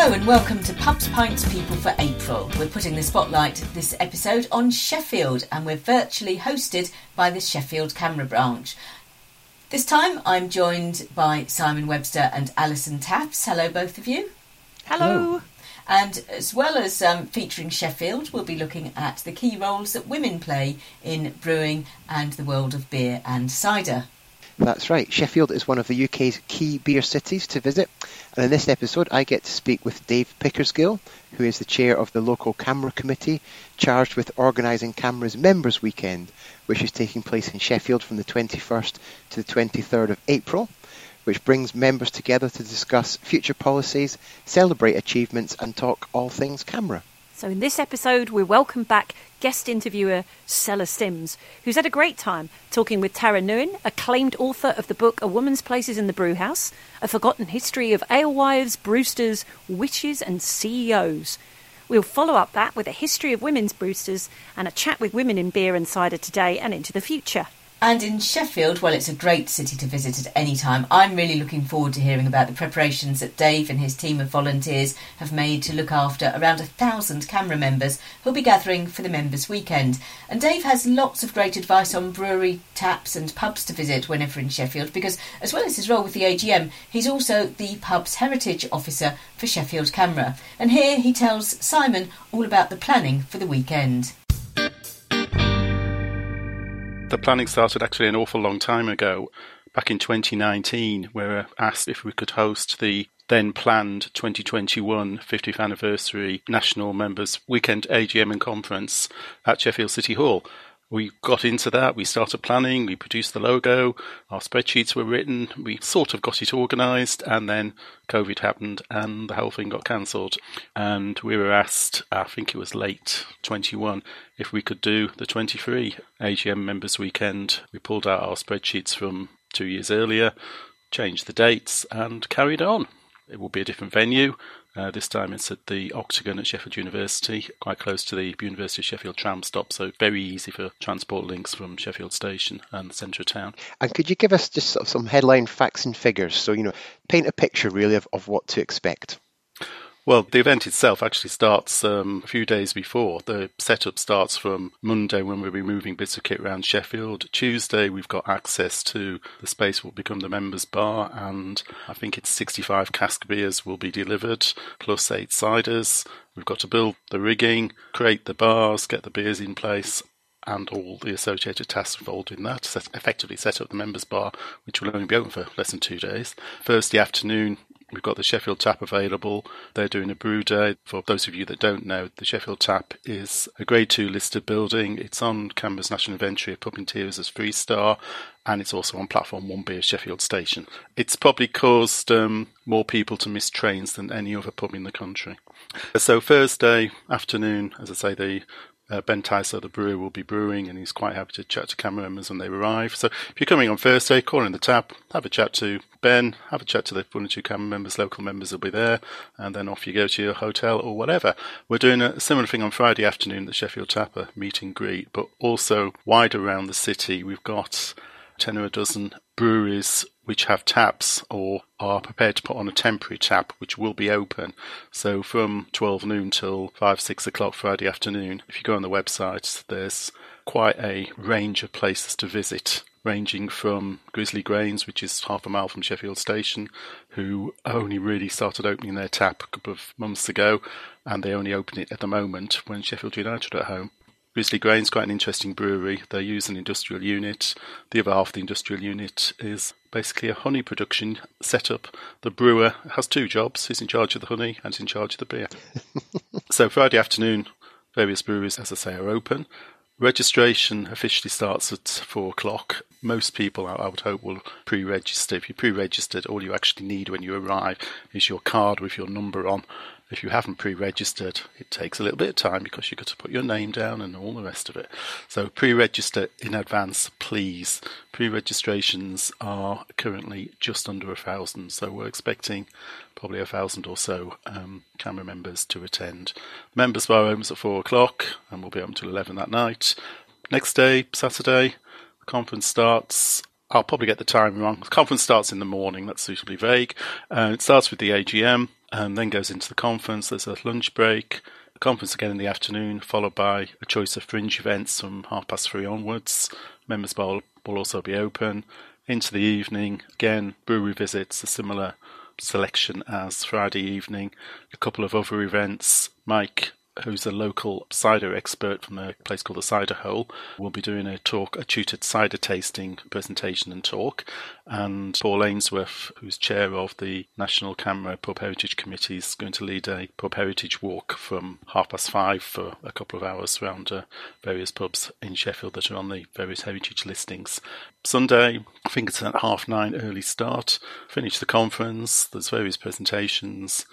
Hello and welcome to Pubs, Pints, People for April. We're putting the spotlight this episode on Sheffield and we're virtually hosted by the Sheffield CAMRA Branch. This time I'm joined by Simon Webster and Alison Taps. Hello, both of you. Hello. And as well as um, featuring Sheffield, we'll be looking at the key roles that women play in brewing and the world of beer and cider. That's right. Sheffield is one of the UK's key beer cities to visit. And in this episode, I get to speak with Dave Pickersgill, who is the chair of the local CAMRA committee charged with organising CAMRA's Members Weekend, which is taking place in Sheffield from the 21st to the 23rd of April, which brings members together to discuss future policies, celebrate achievements, and talk all things CAMRA. So, in this episode, we welcome back guest interviewer Stella Sims, who's had a great time talking with Tara Nurin, acclaimed author of the book A Woman's Places in the Brewhouse, A Forgotten History of Alewives, Brewsters, Witches, and CEOs. We'll follow up that with a history of women's brewsters and a chat with women in beer and cider today and into the future. And in Sheffield, well, it's a great city to visit at any time. I'm really looking forward to hearing about the preparations that Dave and his team of volunteers have made to look after around a thousand CAMRA members who'll be gathering for the members' weekend. And Dave has lots of great advice on brewery, taps, and pubs to visit whenever in Sheffield because, as well as his role with the AGM, he's also the pub's heritage officer for Sheffield CAMRA. And here he tells Simon all about the planning for the weekend. The planning started actually an awful long time ago, back in 2019, we were asked if we could host the then planned 2021 50th anniversary National Members Weekend AGM and Conference at Sheffield City Hall. We got into that, we started planning, we produced the logo, our spreadsheets were written, we sort of got it organised, and then COVID happened and the whole thing got cancelled. And we were asked, I think it was late 21, if we could do the 23 AGM Members Weekend. We pulled out our spreadsheets from two years earlier, changed the dates, and carried on. It will be a different venue. Uh, this time it's at the Octagon at Sheffield University, quite close to the University of Sheffield tram stop, so very easy for transport links from Sheffield Station and the centre of town. And could you give us just sort of some headline facts and figures? So, you know, paint a picture really of, of what to expect. Well, the event itself actually starts um, a few days before. The setup starts from Monday when we'll be moving bits of kit around Sheffield. Tuesday, we've got access to the space will become the members' bar, and I think it's 65 cask beers will be delivered, plus eight ciders. We've got to build the rigging, create the bars, get the beers in place, and all the associated tasks involved in that. Set, effectively set up the members' bar, which will only be open for less than two days. Thursday afternoon, We've got the Sheffield Tap available. They're doing a brew day. For those of you that don't know, the Sheffield Tap is a Grade 2 listed building. It's on CAMRA's National Inventory of Pub Interiors as Three Star, and it's also on Platform 1B of Sheffield Station. It's probably caused um, more people to miss trains than any other pub in the country. So Thursday afternoon, as I say, the uh, Ben Tyser, the brewer, will be brewing, and he's quite happy to chat to CAMRA members when they arrive. So if you're coming on Thursday, call in the tap, have a chat to Ben, have a chat to the one or two CAMRA members, local members will be there, and then off you go to your hotel or whatever. We're doing a similar thing on Friday afternoon, at the Sheffield Tapper meet and greet, but also wide around the city. We've got 10 or a dozen breweries which have taps or are prepared to put on a temporary tap, which will be open. So from 12 noon till 5, 6 o'clock Friday afternoon, if you go on the website, there's quite a range of places to visit ranging from Grizzly Grains, which is half a mile from Sheffield Station, who only really started opening their tap a couple of months ago, and they only open it at the moment when Sheffield United are at home. Grizzly Grains quite an interesting brewery. They use an industrial unit. The other half of the industrial unit is basically a honey production setup. The brewer has two jobs. He's in charge of the honey and he's in charge of the beer. so Friday afternoon, various breweries, as I say, are open. Registration officially starts at four o'clock. Most people, I would hope, will pre register. If you're pre registered, all you actually need when you arrive is your card with your number on. If you haven't pre registered, it takes a little bit of time because you've got to put your name down and all the rest of it. So pre register in advance, please. Pre registrations are currently just under a thousand, so we're expecting probably a thousand or so um, CAMRA members to attend. Members bar opens at four o'clock and we'll be open till 11 that night. Next day, Saturday, the conference starts I'll probably get the time wrong. The conference starts in the morning. That's suitably vague. Uh, it starts with the AGM and then goes into the conference. There's a lunch break, a conference again in the afternoon, followed by a choice of fringe events from half past three onwards. Members Bar will also be open. Into the evening, again, brewery visits, a similar selection as Friday evening, a couple of other events. Mike who's a local cider expert from a place called the Cider Hole, will be doing a talk, a tutored cider tasting presentation and talk. And Paul Ainsworth, who's chair of the National CAMRA Pub Heritage Committee, is going to lead a pub heritage walk from half past five for a couple of hours around uh, various pubs in Sheffield that are on the various heritage listings. Sunday, I think it's at half nine early start. Finish the conference. There's various presentations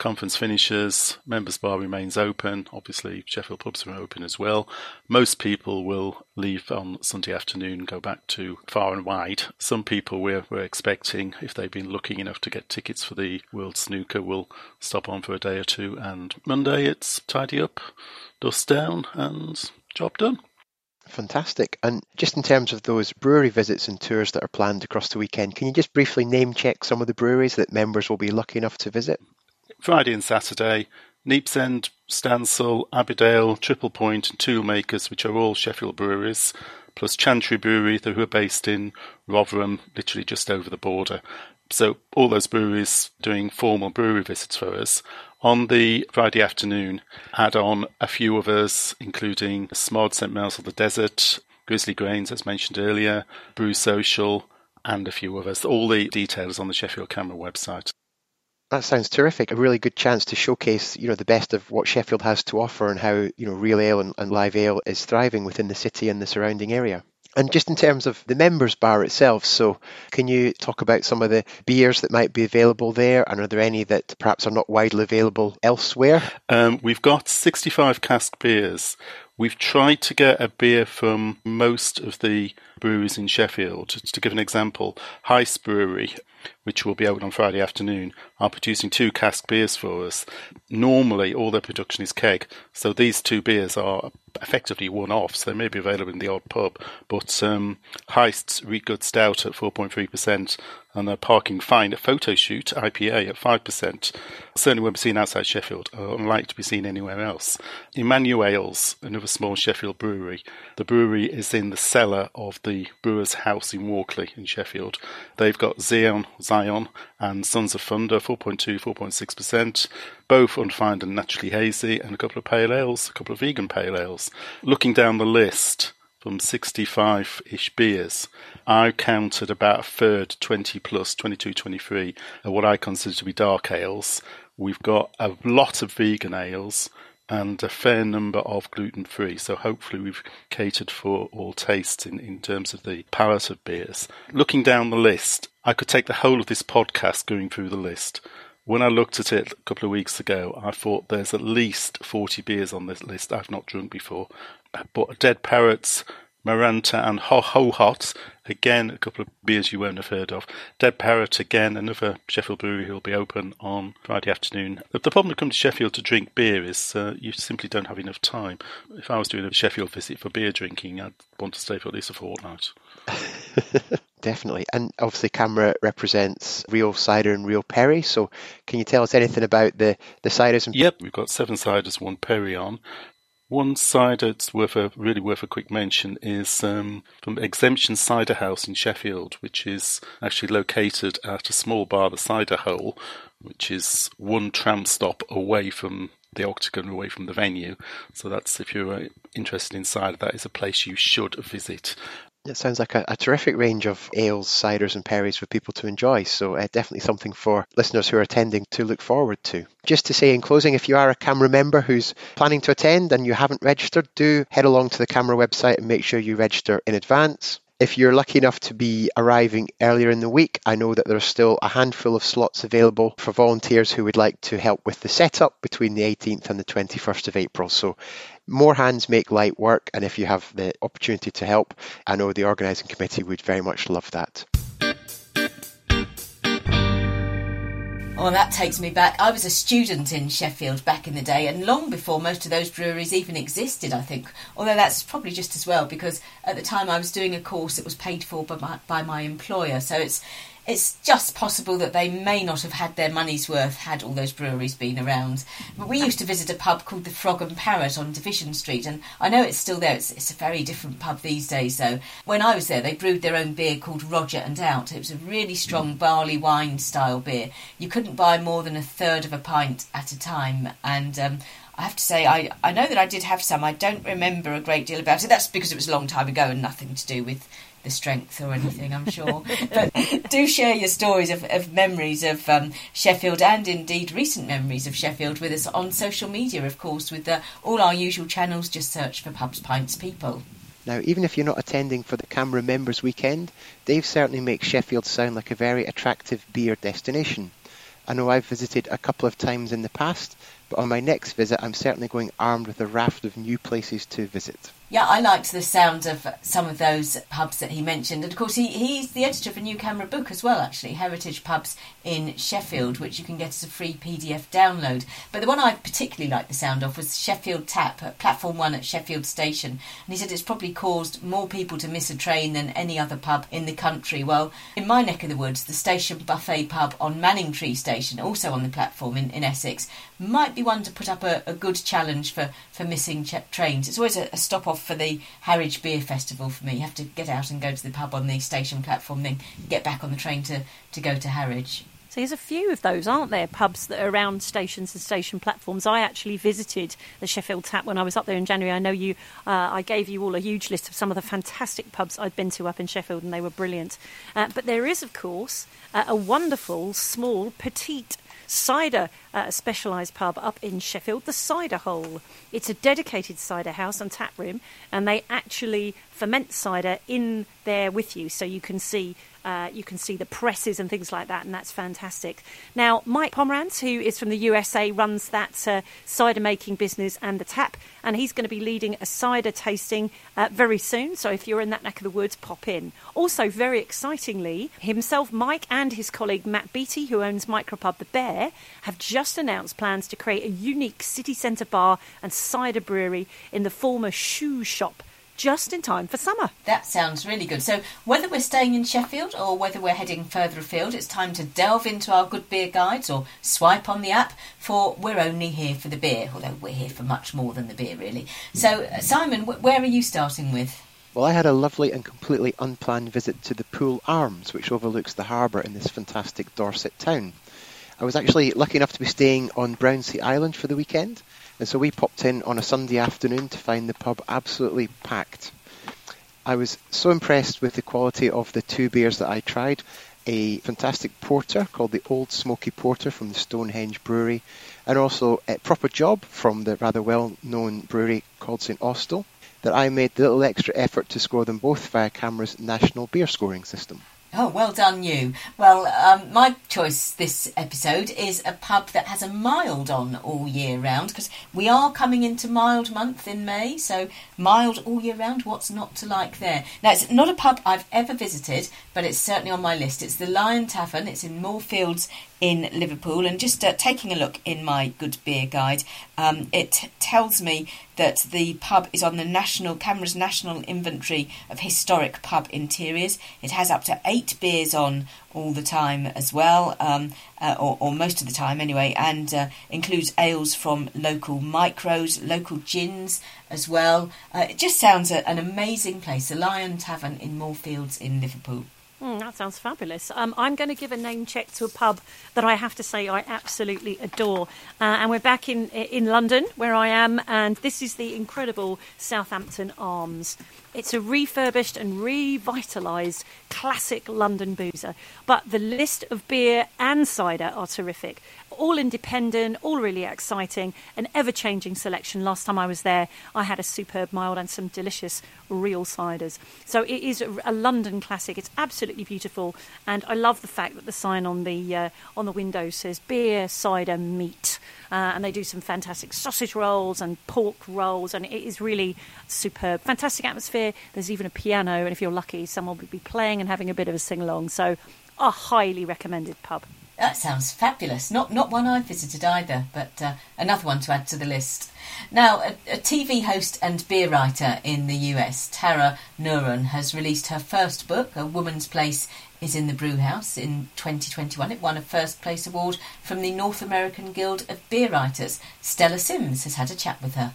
conference finishes, members bar remains open. Obviously, Sheffield pubs are open as well. Most people will leave on Sunday afternoon, go back to far and wide. Some people we're, we're expecting, if they've been looking enough to get tickets for the World Snooker, will stop on for a day or two. And Monday, it's tidy up, dust down, and job done. Fantastic. And just in terms of those brewery visits and tours that are planned across the weekend, can you just briefly name check some of the breweries that members will be lucky enough to visit? Friday and Saturday, Neepsend, Stancill, Abbeydale, Triple Point, and Toolmakers, which are all Sheffield breweries, plus Chantry Brewery, who are based in Rotherham, literally just over the border. So all those breweries doing formal brewery visits for us. On the Friday afternoon, add on a few of us, including Smod, St Mars of the Desert, Grizzly Grains, as mentioned earlier, Brew Social, and a few of us. All the details on the Sheffield CAMRA website. That sounds terrific. A really good chance to showcase, you know, the best of what Sheffield has to offer and how, you know, real ale and, and live ale is thriving within the city and the surrounding area. And just in terms of the members bar itself, so can you talk about some of the beers that might be available there, and are there any that perhaps are not widely available elsewhere? Um, we've got 65 cask beers. We've tried to get a beer from most of the breweries in Sheffield. To give an example, Heist Brewery, which will be open on Friday afternoon, are producing two cask beers for us. Normally, all their production is keg, so these two beers are effectively one-offs. They may be available in the odd pub, but um, Heist's Reed Good Stout at 4.3% and their Parking Fine a photo shoot IPA at 5%. Certainly won't be seen outside Sheffield, or unlikely to be seen anywhere else. Emmanuales, another small Sheffield brewery. The brewery is in the cellar of the Brewer's House in Walkley in Sheffield. They've got Zion, Zion and Sons of Thunder, 4.2, 4.6%, both unfined and naturally hazy, and a couple of pale ales, a couple of vegan pale ales. Looking down the list, from 65 ish beers, I counted about a third, 20 plus, 22, 23, of what I consider to be dark ales. We've got a lot of vegan ales and a fair number of gluten free. So hopefully we've catered for all tastes in, in terms of the palette of beers. Looking down the list, I could take the whole of this podcast going through the list. When I looked at it a couple of weeks ago, I thought there's at least 40 beers on this list I've not drunk before. But Dead Parrots, Maranta, and Ho Ho Hot, again, a couple of beers you won't have heard of. Dead Parrot, again, another Sheffield brewery who will be open on Friday afternoon. The, the problem with coming to Sheffield to drink beer is uh, you simply don't have enough time. If I was doing a Sheffield visit for beer drinking, I'd want to stay for at least a fortnight. Definitely. And obviously, CAMRA represents real cider and real perry. So, can you tell us anything about the, the ciders? And- yep, we've got seven ciders, one perry on. One cider that's worth a really worth a quick mention is um, from Exemption Cider House in Sheffield, which is actually located at a small bar, the Cider Hole, which is one tram stop away from the Octagon, away from the venue. So that's if you're uh, interested in cider, that is a place you should visit. It sounds like a, a, terrific range of ales, ciders, and perries for people to enjoy. So, uh, definitely something for listeners who are attending to look forward to. Just to say in closing, if you are a CAMRA member who's planning to attend and you haven't registered, do head along to the CAMRA website and make sure you register in advance. If you're lucky enough to be arriving earlier in the week, I know that there's still a handful of slots available for volunteers who would like to help with the setup between the 18th and the 21st of April. So more hands make light work, and if you have the opportunity to help, I know the organising committee would very much love that. Oh, that takes me back. I was a student in Sheffield back in the day, and long before most of those breweries even existed, I think. Although that's probably just as well, because at the time I was doing a course that was paid for by my, by my employer. So it's it's just possible that they may not have had their money's worth had all those breweries been around. But we used to visit a pub called the Frog and Parrot on Division Street, and I know it's still there. It's, it's a very different pub these days, though. When I was there, they brewed their own beer called Roger and Out. It was a really strong barley wine style beer. You couldn't buy more than a third of a pint at a time, and um, I have to say, I, I know that I did have some. I don't remember a great deal about it. That's because it was a long time ago and nothing to do with the strength or anything, I'm sure. but do share your stories of, of memories of um, Sheffield and indeed recent memories of Sheffield with us on social media, of course, with the, all our usual channels. Just search for Pubs, Pints, People. Now, even if you're not attending for the CAMRA Members Weekend, Dave certainly makes Sheffield sound like a very attractive beer destination. I know I've visited a couple of times in the past, but on my next visit, I'm certainly going armed with a raft of new places to visit. Yeah, I liked the sound of some of those pubs that he mentioned. And of course, he, he's the editor of a new CAMRA book as well, actually, Heritage Pubs in Sheffield, which you can get as a free PDF download. But the one I particularly liked the sound of was Sheffield Tap, at Platform 1 at Sheffield Station. And he said it's probably caused more people to miss a train than any other pub in the country. Well, in my neck of the woods, the Station Buffet pub on Manningtree Station, also on the platform in, in Essex, might be one to put up a, a good challenge for, for missing ch- trains. It's always a, a stop off for the Harwich Beer Festival for me. You have to get out and go to the pub on the station platform, then get back on the train to, to go to Harwich. So there's a few of those, aren't there? Pubs that are around stations and station platforms. I actually visited the Sheffield Tap when I was up there in January. I know you. Uh, I gave you all a huge list of some of the fantastic pubs I'd been to up in Sheffield, and they were brilliant. Uh, but there is, of course, uh, a wonderful small petite cider uh, specialised pub up in Sheffield, the Cider Hole. It's a dedicated cider house and tap room, and they actually ferment cider in there with you, so you can see uh, you can see the presses and things like that, and that's fantastic. Now, Mike Pomranz, who is from the USA, runs that uh, cider making business and the tap, and he's going to be leading a cider tasting uh, very soon. So if you're in that neck of the woods, pop in. Also, very excitingly, himself, Mike, and his colleague Matt Beatty, who owns Micropub The Bear, have just announced plans to create a unique city centre bar and cider brewery in the former shoe shop just in time for summer. That sounds really good. So, whether we're staying in Sheffield or whether we're heading further afield, it's time to delve into our good beer guides or swipe on the app, for we're only here for the beer, although we're here for much more than the beer, really. So, uh, Simon, where are you starting with? Well, I had a lovely and completely unplanned visit to the Poole Arms, which overlooks the harbour in this fantastic Dorset town. I was actually lucky enough to be staying on Brownsea Island for the weekend, and so we popped in on a Sunday afternoon to find the pub absolutely packed. I was so impressed with the quality of the two beers that I tried. A fantastic porter called the Old Smoky Porter from the Stonehenge Brewery, and also a proper job from the rather well known brewery called St Austell, that I made the little extra effort to score them both via CAMRA's national beer scoring system. Oh, well done, you. Well, um, my choice this episode is a pub that has a mild on all year round because we are coming into mild month in May, so mild all year round. What's not to like there? Now, it's not a pub I've ever visited, but it's certainly on my list. It's the Lion Tavern. It's in Moorfields in Liverpool. And just uh, taking a look in my good beer guide, um, it tells me that the pub is on the national CAMRA's national inventory of historic pub interiors. It has up to eight beers on all the time as well, um, uh, or, or, most of the time anyway, and uh, includes ales from local micros, local gins as well. Uh, it just sounds a, an amazing place, the Lion Tavern in Moorfields in Liverpool. That sounds fabulous. Um, I'm going to give a name check to a pub that I have to say I absolutely adore. Uh, and we're back in in London, where I am, and this is the incredible Southampton Arms. It's a refurbished and revitalised classic London boozer, but the list of beer and cider are terrific. All independent, all really exciting, an ever changing selection. Last time I was there, I had a superb mild and some delicious real ciders. So it is a London classic. It's absolutely beautiful, and I love the fact that the sign on the uh, on the window says beer, cider, meat. Uh, and they do some fantastic sausage rolls and pork rolls, and it is really superb. Fantastic atmosphere. There's even a piano, and if you're lucky, someone will be playing and having a bit of a sing along. So, a highly recommended pub. That sounds fabulous. Not not one I've visited either, but uh, another one to add to the list. Now, a, a, TV host and beer writer in the US, Tara Nurin, has released her first book, A Woman's Place is in the Brewhouse, in 2021. It won a first place award from the North American Guild of Beer Writers. Stella Sims has had a chat with her.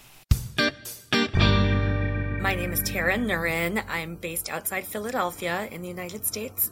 My name is Tara Nurin. I'm based outside Philadelphia in the United States.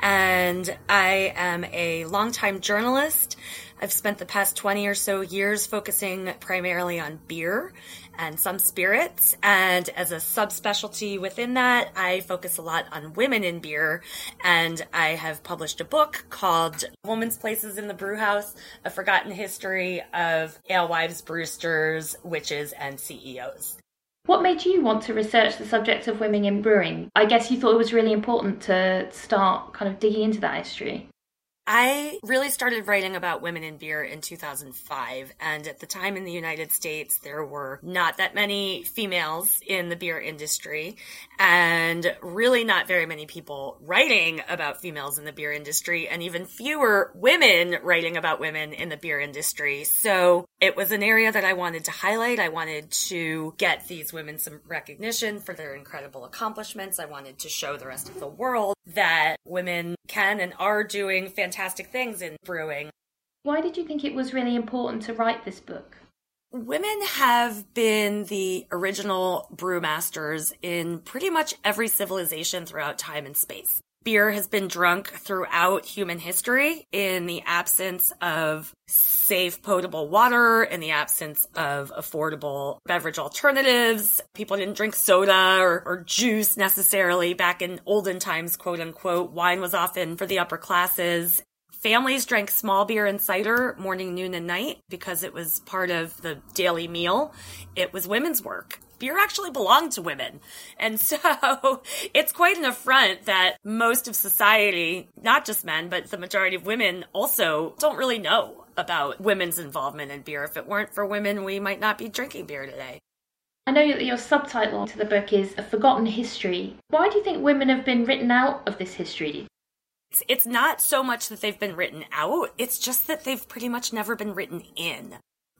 And I am a longtime journalist. I've spent the past 20 or so years focusing primarily on beer and some spirits. And as a subspecialty within that, I focus a lot on women in beer. And I have published a book called Women's Places in the Brewhouse, A Forgotten History of Alewives, Brewsters, Witches, and CEOs. What made you want to research the subject of women in brewing? I guess you thought it was really important to start kind of digging into that history. I really started writing about women in beer in 2005. And at the time in the United States, there were not that many females in the beer industry and really not very many people writing about females in the beer industry and even fewer women writing about women in the beer industry. So it was an area that I wanted to highlight. I wanted to get these women some recognition for their incredible accomplishments. I wanted to show the rest of the world that women can and are doing fantastic things in brewing. Why did you think it was really important to write this book? Women have been the original brewmasters in pretty much every civilization throughout time and space. Beer has been drunk throughout human history in the absence of safe potable water, in the absence of affordable beverage alternatives. People didn't drink soda or, or juice necessarily back in olden times, quote unquote. Wine was often for the upper classes. Families drank small beer and cider morning, noon, and night because it was part of the daily meal. It was women's work beer actually belonged to women. And so it's quite an affront that most of society, not just men, but the majority of women also don't really know about women's involvement in beer. If it weren't for women, we might not be drinking beer today. I know that your subtitle to the book is A Forgotten History. Why do you think women have been written out of this history? It's not so much that they've been written out, it's just that they've pretty much never been written in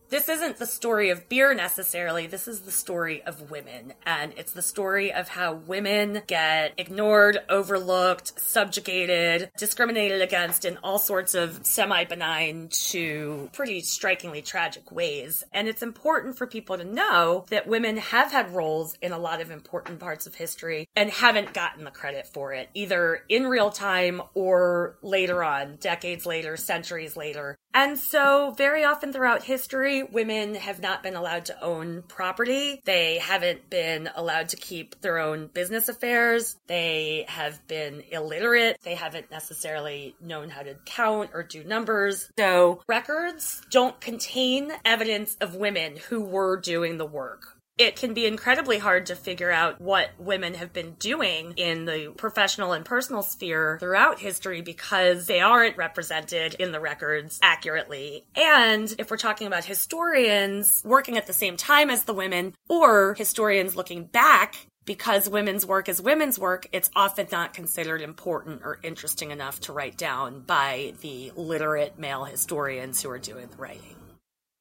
this isn't the story of beer necessarily. This is the story of women. And it's the story of how women get ignored, overlooked, subjugated, discriminated against in all sorts of semi benign to pretty strikingly tragic ways. And it's important for people to know that women have had roles in a lot of important parts of history and haven't gotten the credit for it, either in real time or later on, decades later, centuries later. And so, very often throughout history, women have not been allowed to own property. They haven't been allowed to keep their own business affairs. They have been illiterate. They haven't necessarily known how to count or do numbers. So, records don't contain evidence of women who were doing the work it can be incredibly hard to figure out what women have been doing in the professional and personal sphere throughout history because they aren't represented in the records accurately. And if we're talking about historians working at the same time as the women or historians looking back because women's work is women's work, it's often not considered important or interesting enough to write down by the literate male historians who are doing the writing.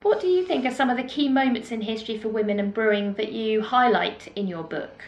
What do you think are some of the key moments in history for women and brewing that you highlight in your book?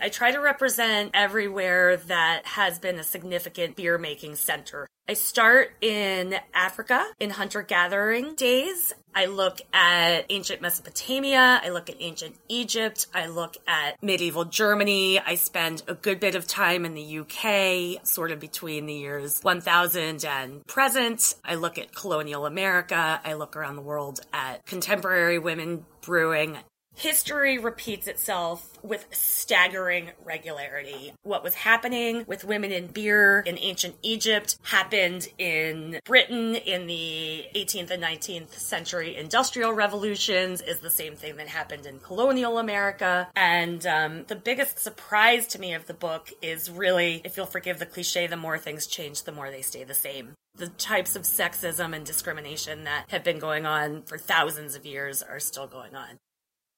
I try to represent everywhere that has been a significant beer making center. I start in Africa in hunter gathering days. I look at ancient Mesopotamia. I look at ancient Egypt. I look at medieval Germany. I spend a good bit of time in the UK, sort of between the years 1000 and present. I look at colonial America. I look around the world at contemporary women brewing. History repeats itself with staggering regularity. What was happening with women in beer in ancient Egypt happened in Britain in the 18th and 19th century industrial revolutions, is the same thing that happened in colonial America. And um, the biggest surprise to me of the book is really, if you'll forgive the cliche, the more things change, the more they stay the same the types of sexism and discrimination that have been going on for thousands of years are still going on.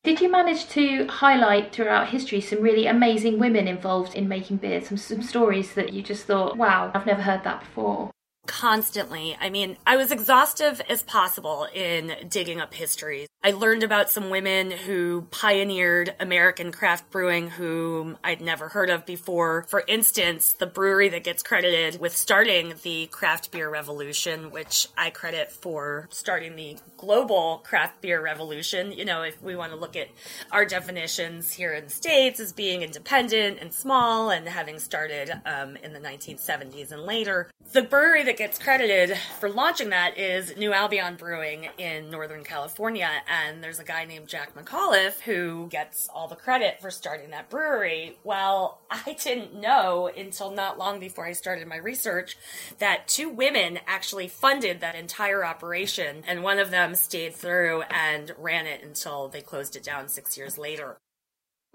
Did you manage to highlight throughout history some really amazing women involved in making beer? Some, some stories that you just thought, wow, I've never heard that before? constantly. I mean, I was exhaustive as possible in digging up history. I learned about some women who pioneered American craft brewing whom I'd never heard of before. For instance, the brewery that gets credited with starting the craft beer revolution, which I credit for starting the global craft beer revolution. You know, if we want to look at our definitions here in the States as being independent and small and having started um, in the 1970s and later. The brewery that gets credited for launching that is New Albion Brewing in Northern California. And there's a guy named Jack McAuliffe who gets all the credit for starting that brewery. Well, I didn't know until not long before I started my research that two women actually funded that entire operation. And one of them stayed through and ran it until they closed it down six years later.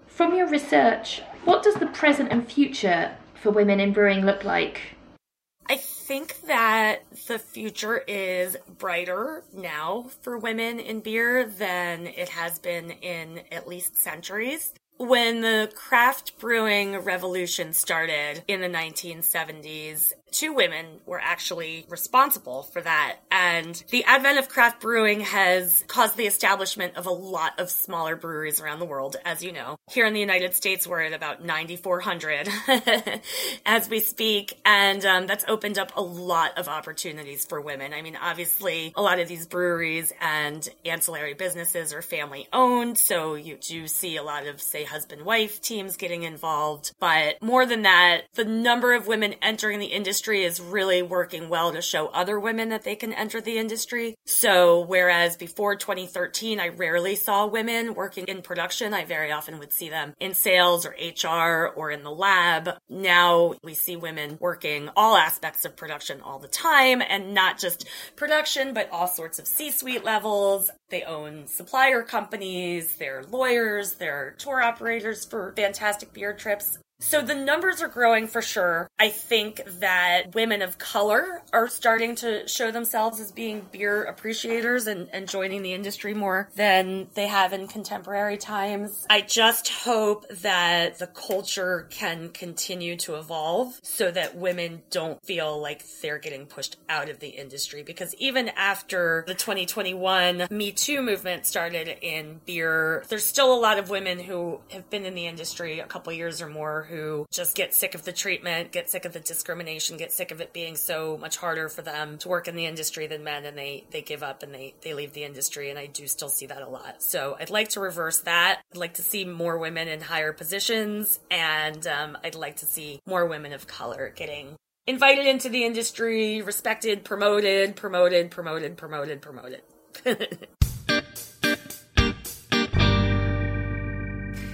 From your research, what does the present and future for women in brewing look like? I think that the future is brighter now for women in beer than it has been in at least centuries. When the craft brewing revolution started in the 1970s, two women were actually responsible for that. And the advent of craft brewing has caused the establishment of a lot of smaller breweries around the world, as you know. Here in the United States, we're at about 9,400 as we speak. And um, that's opened up a lot of opportunities for women. I mean, obviously, a lot of these breweries and ancillary businesses are family owned. So you do see a lot of, say, husband wife teams getting involved. But more than that, the number of women entering the industry is really working well to show other women that they can enter the industry. So whereas before 2013, I rarely saw women working in production, I very often would see them in sales or HR or in the lab. Now we see women working all aspects of production all the time and not just production, but all sorts of C-suite levels. They own supplier companies, they're lawyers, they're tour operators for fantastic beer trips. So the numbers are growing for sure. I think that women of color are starting to show themselves as being beer appreciators and, and joining the industry more than they have in contemporary times. I just hope that the culture can continue to evolve so that women don't feel like they're getting pushed out of the industry because even after the 2021 Me Too movement started in beer, there's still a lot of women who have been in the industry a couple years or more who just get sick of the treatment, get sick of the discrimination, get sick of it being so much harder for them to work in the industry than men and they, they give up and they, they leave the industry. And I do still see that a lot. So I'd like to reverse that. I'd like to see more women in higher positions and um, I'd like to see more women of color getting invited into the industry, respected, promoted, promoted, promoted, promoted, promoted.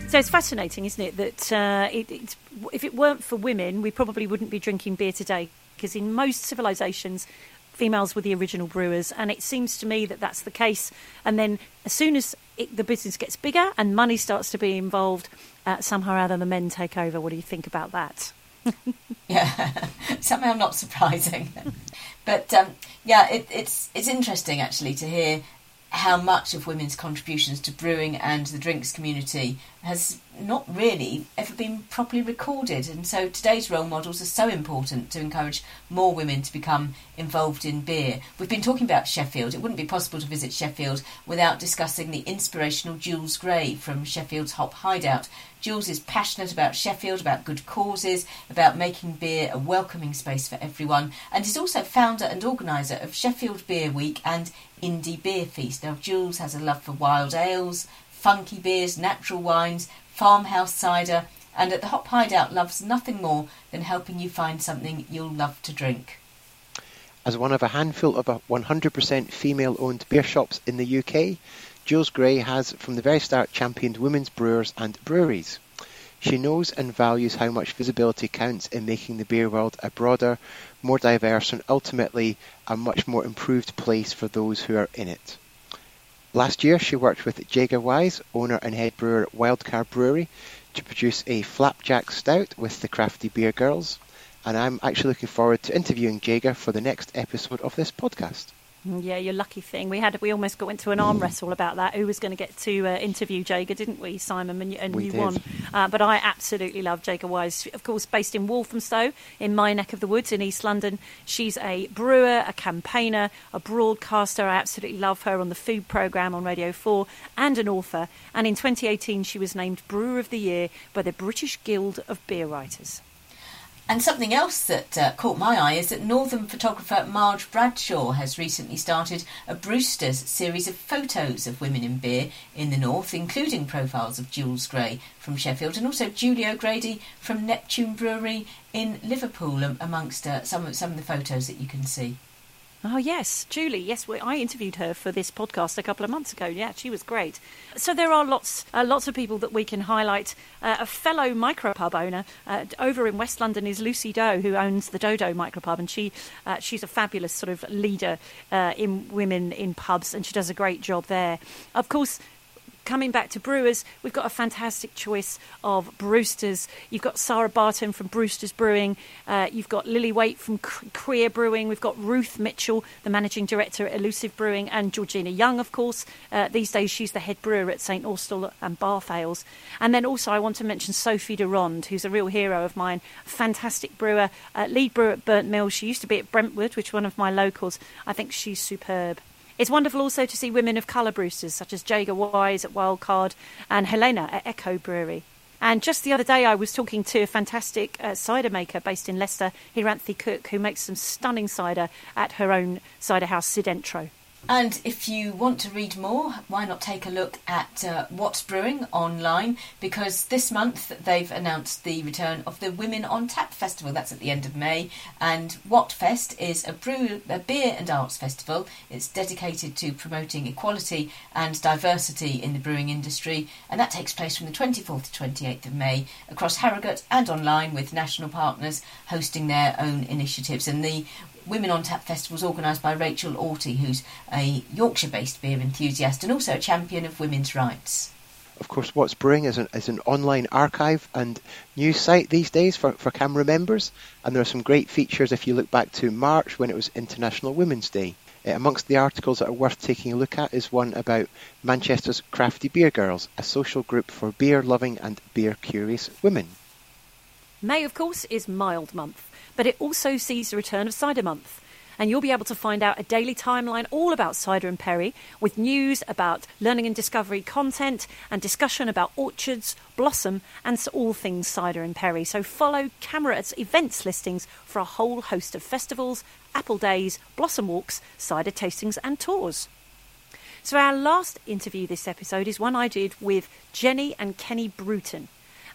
So it's fascinating, isn't it, that uh, it, if it weren't for women, we probably wouldn't be drinking beer today, because in most civilizations, females were the original brewers, and it seems to me that that's the case. And then as soon as it, the business gets bigger and money starts to be involved, uh, somehow or other the men take over. What do you think about that? yeah, somehow not surprising. but um, yeah, it, it's it's interesting actually to hear how much of women's contributions to brewing and the drinks community has not really ever been properly recorded. And so today's role models are so important to encourage more women to become involved in beer. We've been talking about Sheffield. It wouldn't be possible to visit Sheffield without discussing the inspirational Jules Gray from Sheffield's Hop Hideout. Jules is passionate about Sheffield, about good causes, about making beer a welcoming space for everyone, and is also founder and organiser of Sheffield Beer Week and Indie Beer Feast. Now, Jules has a love for wild ales, funky beers, natural wines, farmhouse cider, and at the Hop Hideout loves nothing more than helping you find something you'll love to drink. As one of a handful of 100% female owned beer shops in the UK, Jules Gray has from the very start championed women's brewers and breweries. She knows and values how much visibility counts in making the beer world a broader, more diverse, and ultimately a much more improved place for those who are in it. Last year, she worked with Jaega Wise, owner and head brewer at Wildcard Brewery, to produce a flapjack stout with the Crafty Beer Girls. And I'm actually looking forward to interviewing Jaega for the next episode of this podcast. Yeah, your lucky thing. We had we almost got into an arm wrestle about that. Who was going to get to uh, interview Jaega, didn't we, Simon? And you, and we you did. won. Uh, but I absolutely love Jaega Wise. Of course, based in Walthamstow, in my neck of the woods in East London. She's a brewer, a campaigner, a broadcaster. I absolutely love her on the food programme on Radio 4 and an author. And in 2018, she was named Brewer of the Year by the British Guild of Beer Writers. And something else that uh, caught my eye is that Northern photographer Marge Bradshaw has recently started a Brewster's series of photos of women in beer in the North, including profiles of Jules Gray from Sheffield and also Julie O'Grady from Neptune Brewery in Liverpool, amongst uh, some, of, some of the photos that you can see. Oh yes, Julie. Yes, we, I interviewed her for this podcast a couple of months ago. Yeah, she was great. So there are lots, uh, lots of people that we can highlight. Uh, a fellow micropub owner uh, over in West London is Lucy Doe, who owns the Dodo micropub, and she, uh, she's a fabulous sort of leader uh, in women in pubs, and she does a great job there. Of course. Coming back to brewers, we've got a fantastic choice of Brewsters. You've got Sarah Barton from Brewsters Brewing. Uh, you've got Lily Waite from Queer Brewing. We've got Ruth Mitchell, the managing director at Elusive Brewing, and Georgina Young, of course. Uh, these days, she's the head brewer at St Austell and Bath Ales. And then also, I want to mention Sophie de Ronde, who's a real hero of mine. Fantastic brewer, uh, lead brewer at Burnt Mill. She used to be at Brentwood, which is one of my locals. I think she's superb. It's wonderful also to see women of colour brewsters such as Jaega Wise at Wildcard and Helena at Echo Brewery. And just the other day, I was talking to a fantastic uh, cider maker based in Leicester, Hiranthy Cook, who makes some stunning cider at her own cider house, Sidentro. And if you want to read more, why not take a look at uh, What's Brewing online? Because this month they've announced the return of the Women on Tap Festival. That's at the end of May. And What Fest is a brew, a beer and arts festival. It's dedicated to promoting equality and diversity in the brewing industry, and that takes place from the 24th to 28th of May across Harrogate and online with national partners hosting their own initiatives. And the Women on Tap Festival is organised by Rachel Auty, who's a Yorkshire based beer enthusiast and also a champion of women's rights. Of course, What's Brewing is an, is an online archive and news site these days for, for CAMRA members, and there are some great features if you look back to March when it was International Women's Day. Uh, amongst the articles that are worth taking a look at is one about Manchester's Crafty Beer Girls, a social group for beer loving and beer curious women. May, of course, is mild month, but it also sees the return of cider month. And you'll be able to find out a daily timeline all about cider and perry, with news about learning and discovery content and discussion about orchards, blossom, and all things cider and perry. So follow CAMRA's events listings for a whole host of festivals, apple days, blossom walks, cider tastings, and tours. So our last interview this episode is one I did with Jenny and Kenny Bruton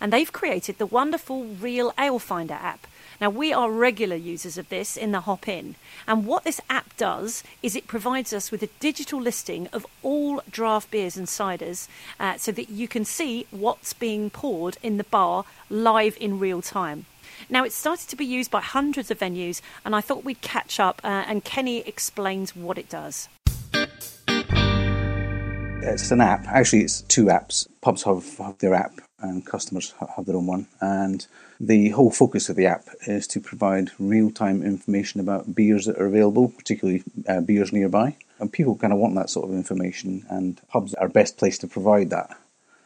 and they've created the wonderful Real Ale Finder app. Now, we are regular users of this in the Hop In, and what this app does is it provides us with a digital listing of all draft beers and ciders uh, so that you can see what's being poured in the bar live in real time. Now, it's started to be used by hundreds of venues, and I thought we'd catch up, uh, and Kenny explains what it does. It's an app. Actually, it's two apps. Pubs have, have their app, and customers have their own one. And the whole focus of the app is to provide real time information about beers that are available, particularly uh, beers nearby. And people kind of want that sort of information, and pubs are best placed to provide that.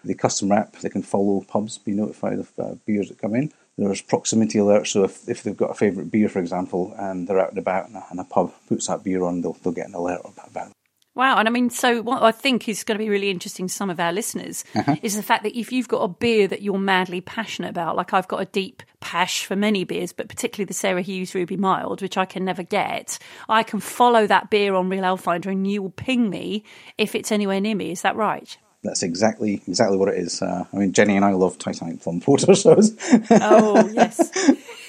the customer app, they can follow pubs, be notified of uh, beers that come in. There's proximity alerts, so if, if they've got a favourite beer, for example, and they're out and about and a, and a pub puts that beer on, they'll, they'll get an alert about. Wow, and I mean, so what I think is going to be really interesting to some of our listeners Uh-huh. is the fact that if you've got a beer that you're madly passionate about, like I've got a deep pash for many beers, but particularly the Sarah Hughes Ruby Mild, which I can never get, I can follow that beer on Real Ale Finder and you will ping me if it's anywhere near me. Is that right? That's exactly exactly what it is. Uh, I mean, Jenny and I love Titanic Plum Porter, so Oh, yes.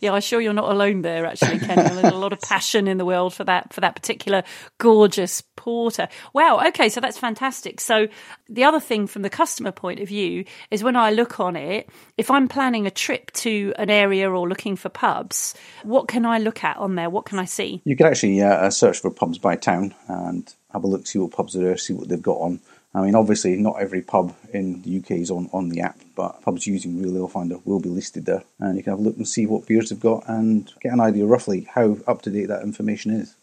yeah, I'm sure you're not alone there, actually, Kenny. There's a lot of passion in the world for that for that particular gorgeous porter. Wow. Okay, so that's fantastic. So the other thing from the customer point of view is when I look on it, if I'm planning a trip to an area or looking for pubs, what can I look at on there? What can I see? You can actually uh, search for pubs by town and have a look, see what pubs are there, see what they've got on. I mean, obviously, not every pub in the UK is on, on the app, but pubs using Real Ale Finder will be listed there. And you can have a look and see what beers they've got and get an idea roughly how up to date that information is.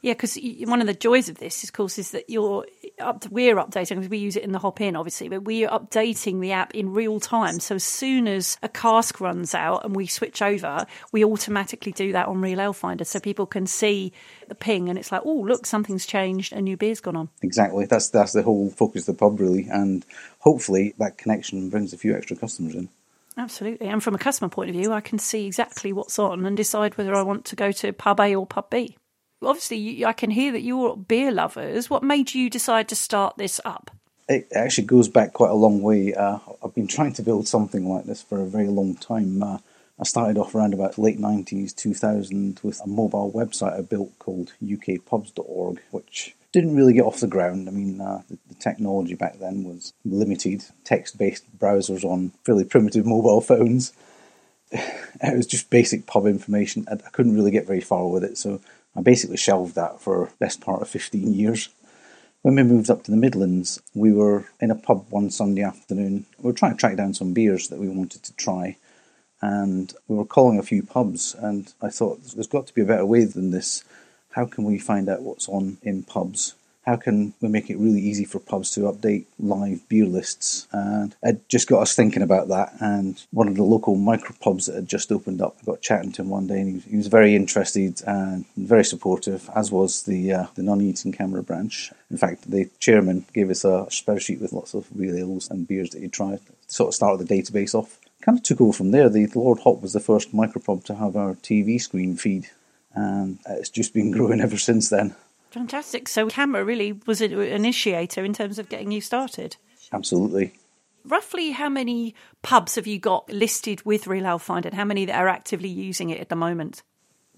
Yeah, because one of the joys of this, of course, is that you're up. To, we're updating because we use it in the hop in, obviously, but we are updating the app in real time. So as soon as a cask runs out and we switch over, we automatically do that on Real Ale Finder, so people can see the ping and it's like, oh, look, something's changed, a new beer's gone on. Exactly. That's that's the whole focus of the pub, really. And hopefully that connection brings a few extra customers in. Absolutely, and from a customer point of view, I can see exactly what's on and decide whether I want to go to pub A or pub B. Obviously, I can hear that you're beer lovers. What made you decide to start this up? It actually goes back quite a long way. Uh, I've been trying to build something like this for a very long time. Uh, I started off around about late 90s, 2000 with a mobile website I built called ukpubs.org, which didn't really get off the ground. I mean, uh, the, the technology back then was limited, text based browsers on fairly primitive mobile phones. It was just basic pub information. I, I couldn't really get very far with it, so I basically shelved that for best part of 15 years. When we moved up to the Midlands, we were in a pub one Sunday afternoon. We were trying to track down some beers that we wanted to try, and we were calling a few pubs. And I thought, there's got to be a better way than this. How can we find out what's on in pubs? How can we make it really easy for pubs to update live beer lists? And it just got us thinking about that. And one of the local micro pubs that had just opened up, I got chatting to him one day, and he was, he was very interested and very supportive, as was the uh, the Nuneaton CAMRA branch. In fact, the chairman gave us a spreadsheet with lots of real ales and beers that he tried. Sort of started the database off. Kind of took over from there. The, the Lord Hop was the first micropub to have our TV screen feed, and it's just been growing ever since then. Fantastic. So, CAMRA really was an initiator in terms of getting you started. Absolutely. Roughly, how many pubs have you got listed with Real Ale Finder, and how many that are actively using it at the moment?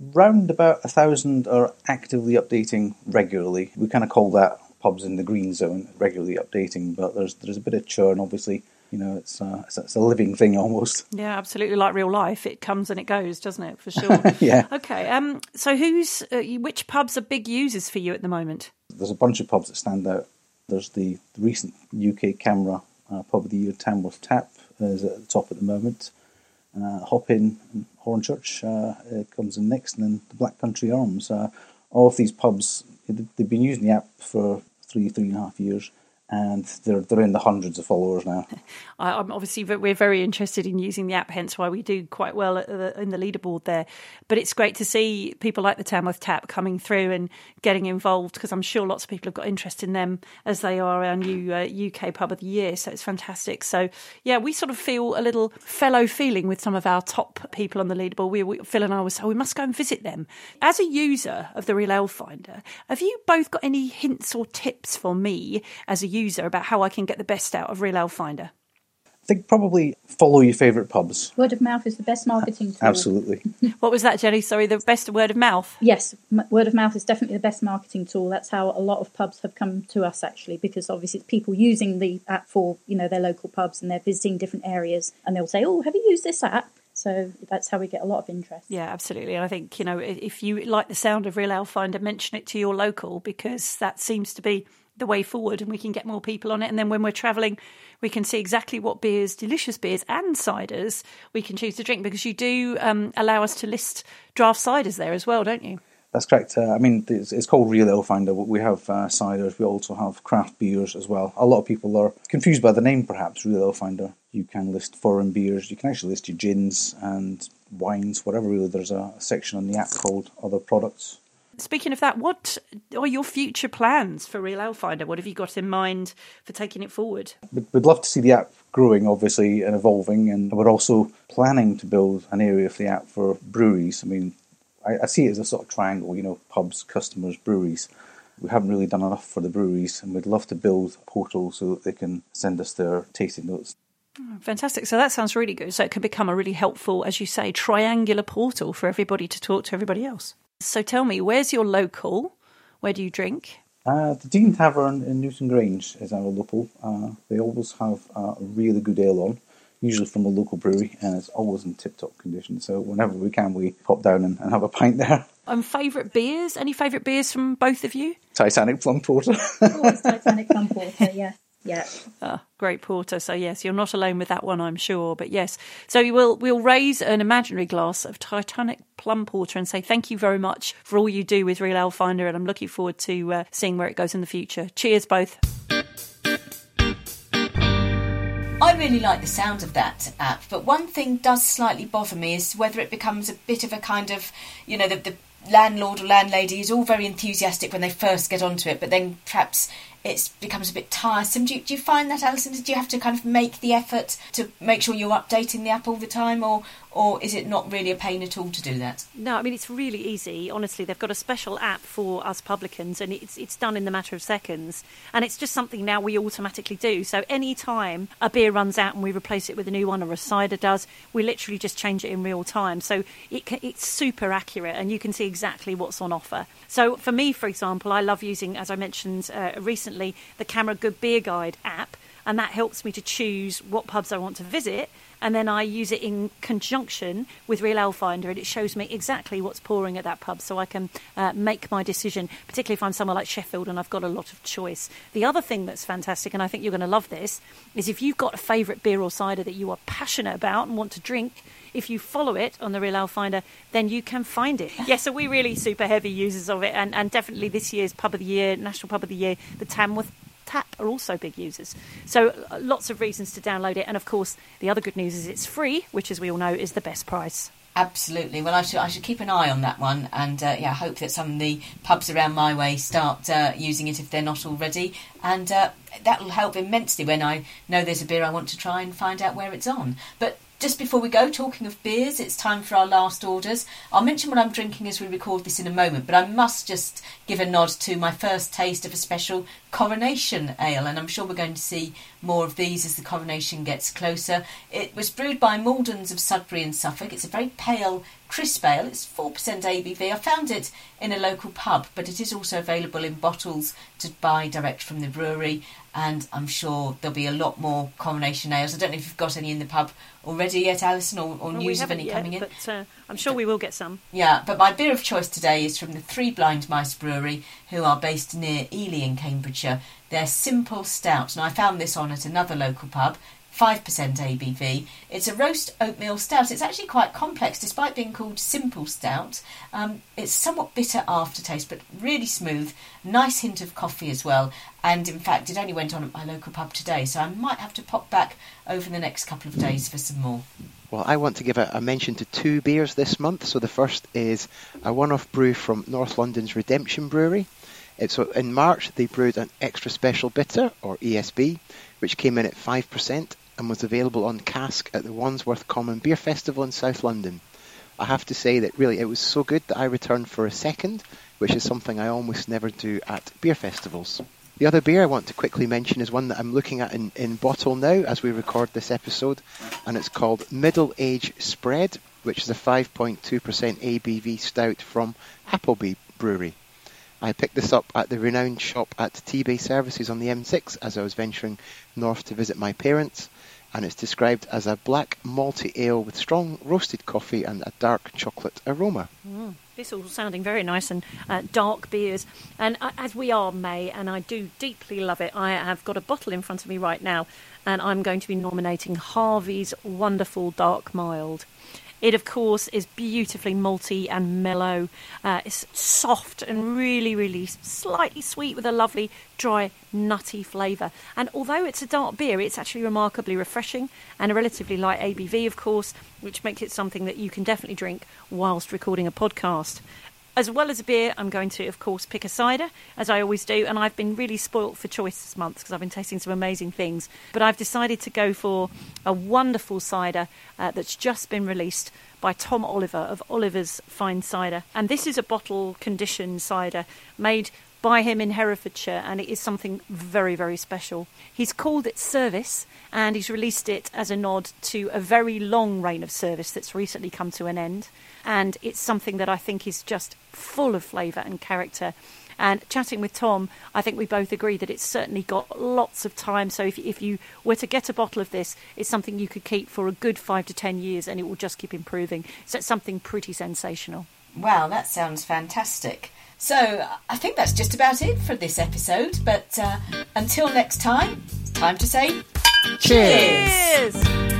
Round about a thousand are actively updating regularly. We kind of call that pubs in the green zone, regularly updating. But there's there's a bit of churn, obviously. You know, it's uh, it's, it's a living thing almost. Yeah, absolutely. Like real life, it comes and it goes, doesn't it? For sure. Yeah. Okay. Um. So, who's uh, which pubs are big users for you at the moment? There's a bunch of pubs that stand out. There's the, recent UK CAMRA uh, Pub of the Year, Tamworth Tap, is at the top at the moment. Uh, Hop Inn Hornchurch uh, uh, comes in next, and then the Black Country Arms. Uh, all of these pubs, they've been using the app for three, three and a half years, and they're they're in the hundreds of followers now. I'm obviously we're very interested in using the app, hence why we do quite well the, in the leaderboard there. But it's great to see people like the Tamworth Tap coming through and getting involved because I'm sure lots of people have got interest in them as they are our new uh, UK Pub of the Year. So it's fantastic. So yeah, we sort of feel a little fellow feeling with some of our top people on the leaderboard. We, we Phil and I was so we must go and visit them. As a user of the Real Ale Finder, have you both got any hints or tips for me as a user about how I can get the best out of Real Ale Finder? I think probably follow your favourite pubs. Word of mouth is the best marketing tool. Absolutely. What was that, Jenny? Sorry, the best word of mouth. Yes, m- word of mouth is definitely the best marketing tool. That's how a lot of pubs have come to us actually, because obviously it's people using the app for you know their local pubs and they're visiting different areas, and they'll say, "Oh, have you used this app?" So that's how we get a lot of interest. Yeah, absolutely. And I think, you know, if you like the sound of Real Ale Finder, mention it to your local because that seems to be the way forward and we can get more people on it. And then when we're travelling, we can see exactly what beers, delicious beers and ciders we can choose to drink because you do um, allow us to list draft ciders there as well, don't you? That's correct. Uh, I mean, it's, it's, called Real Ale Finder. We have uh, ciders. We also have craft beers as well. A lot of people are confused by the name, perhaps, Real Ale Finder. You can list foreign beers. You can actually list your gins and wines, whatever. Really, there's a section on the app called Other Products. Speaking of that, what are your future plans for Real Ale Finder? What have you got in mind for taking it forward? We'd love to see the app growing, obviously, and evolving, and we're also planning to build an area for the app for breweries. I mean, I, I see it as a sort of triangle, you know, pubs, customers, breweries. We haven't really done enough for the breweries, and we'd love to build a portal so that they can send us their tasting notes. Oh, fantastic. So that sounds really good. So it can become a really helpful, as you say, triangular portal for everybody to talk to everybody else. So tell me, where's your local? Where do you drink? Uh, the Dean Tavern in Newtongrange is our local. Uh, they always have a really good ale on, usually from a local brewery, and it's always in tip top condition. So whenever we can, we pop down and, and have a pint there. Um, favourite beers? Any favourite beers from both of you? Titanic Plum Porter. Always Titanic Plum Porter, yeah. Yeah. Ah, great porter. So yes, you're not alone with that one, I'm sure. But yes, so we'll we'll raise an imaginary glass of Titanic plum porter and say thank you very much for all you do with Real Ale Finder, and I'm looking forward to uh, seeing where it goes in the future. Cheers, both. I really like the sound of that app, but one thing does slightly bother me is whether it becomes a bit of a kind of, you know, the, the landlord or landlady is all very enthusiastic when they first get onto it, but then perhaps it becomes a bit tiresome. Do you, do you find that, Alison? Do you have to kind of make the effort to make sure you're updating the app all the time, or or is it not really a pain at all to do that? No, I mean it's really easy. Honestly, they've got a special app for us publicans, and it's it's done in the matter of seconds. And it's just something now we automatically do. So any time a beer runs out and we replace it with a new one, or a cider does, we literally just change it in real time. So it can, it's super accurate, and you can see exactly what's on offer. So for me, for example, I love using, as I mentioned uh, recently, the CAMRA Good Beer Guide app, and that helps me to choose what pubs I want to visit and then I use it in conjunction with Real Ale Finder, and it shows me exactly what's pouring at that pub, so I can uh, make my decision. Particularly if I'm somewhere like Sheffield and I've got a lot of choice. The other thing that's fantastic, and I think you're going to love this, is if you've got a favourite beer or cider that you are passionate about and want to drink. If you follow it on the Real Ale Finder, then you can find it. Yes, so we're really super heavy users of it, and, and definitely this year's Pub of the Year, National Pub of the Year, the Tamworth Tap are also big users. So uh, lots of reasons to download it. And of course, the other good news is it's free, which, as we all know, is the best price. Absolutely. Well, I should I should keep an eye on that one, and uh, yeah, hope that some of the pubs around my way start uh, using it if they're not already, and uh, that will help immensely when I know there's a beer I want to try and find out where it's on. But just before we go, talking of beers, it's time for our last orders. I'll mention what I'm drinking as we record this in a moment, but I must just give a nod to my first taste of a special coronation ale, and I'm sure we're going to see more of these as the coronation gets closer. It was brewed by Mauldons of Sudbury in Suffolk. It's a very pale, crisp ale. It's 4% ABV. I found it in a local pub, but it is also available in bottles to buy direct from the brewery and I'm sure there'll be a lot more coronation ales. I don't know if you've got any in the pub already yet, Alison, or, or well, news of any yet, coming in. But uh, I'm sure we will get some. Yeah, but my beer of choice today is from the Three Blind Mice Brewery, who are based near Ely in Cambridgeshire. They're simple stout, and I found this on at another local pub. 5% ABV. It's a roast oatmeal stout. It's actually quite complex, despite being called simple stout. Um, it's somewhat bitter aftertaste, but really smooth. Nice hint of coffee as well. And in fact, it only went on at my local pub today, so I might have to pop back over the next couple of days for some more. Well, I want to give a, a mention to two beers this month. So the first is a one-off brew from North London's Redemption Brewery. It's, so in March, they brewed an extra special bitter, or ESB, which came in at 5% and was available on cask at the Wandsworth Common Beer Festival in South London. I have to say that really it was so good that I returned for a second, which is something I almost never do at beer festivals. The other beer I want to quickly mention is one that I'm looking at in, in bottle now as we record this episode, and it's called Middle Age Spread, which is a 5.2% ABV stout from Appleby Brewery. I picked this up at the renowned shop at Tebay Services on the M6 as I was venturing north to visit my parents, and it's described as a black malty ale with strong roasted coffee and a dark chocolate aroma. Mm, this all sounding very nice and uh, dark beers. And uh, as we are May, and I do deeply love it, I have got a bottle in front of me right now, and I'm going to be nominating Harvey's Wonderful Dark Mild. It, of course, is beautifully malty and mellow. Uh, it's soft and really, really slightly sweet with a lovely, dry, nutty flavour. And although it's a dark beer, it's actually remarkably refreshing and a relatively light ABV, of course, which makes it something that you can definitely drink whilst recording a podcast. As well as a beer, I'm going to, of course, pick a cider, as I always do. And I've been really spoilt for choice this month because I've been tasting some amazing things. But I've decided to go for a wonderful cider uh, that's just been released by Tom Oliver of Oliver's Fine Cider. And this is a bottle conditioned cider made by him in Herefordshire, and it is something very, very special. He's called it Service, and he's released it as a nod to a very long reign of service that's recently come to an end. And it's something that I think is just full of flavour and character. And chatting with Tom, I think we both agree that it's certainly got lots of time. So if, if you were to get a bottle of this, it's something you could keep for a good five to ten years and it will just keep improving. So it's something pretty sensational. Wow, that sounds fantastic. So I think that's just about it for this episode. But uh, until next time, it's time to say cheers. cheers.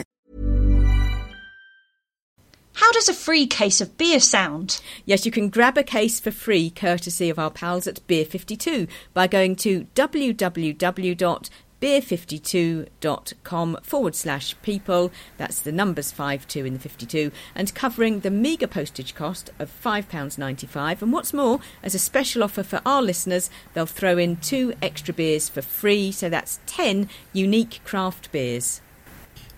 How does a free case of beer sound? Yes, you can grab a case for free courtesy of our pals at Beer 52 by going to www.beer52.com forward slash people, that's the numbers 52 in the 52, and covering the meagre postage cost of £5.95. And what's more, as a special offer for our listeners, they'll throw in two extra beers for free, so that's 10 unique craft beers.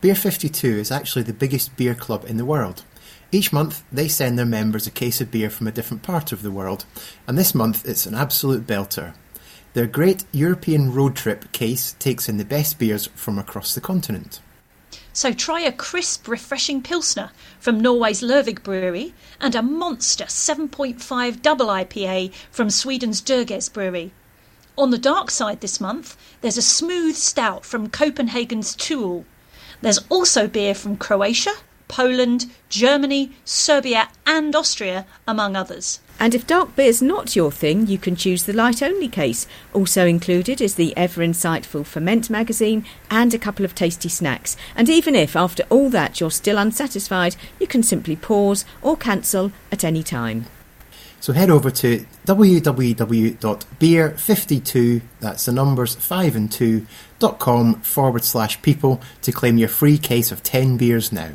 Beer 52 is actually the biggest beer club in the world. Each month, they send their members a case of beer from a different part of the world, and this month it's an absolute belter. Their great European road trip case takes in the best beers from across the continent. So try a crisp, refreshing Pilsner from Norway's Lervig Brewery and a monster 7.5 double IPA from Sweden's Dugges Brewery. On the dark side this month, there's a smooth stout from Copenhagen's To Øl. There's also beer from Croatia, Poland, Germany, Serbia, and Austria, among others. And if dark beer's not your thing, you can choose the light only case. Also included is the ever insightful Ferment magazine and a couple of tasty snacks. And even if after all that you're still unsatisfied, you can simply pause or cancel at any time. So head over to www.beer52, that's the numbers 5 and 2, dot com forward slash people to claim your free case of 10 beers now.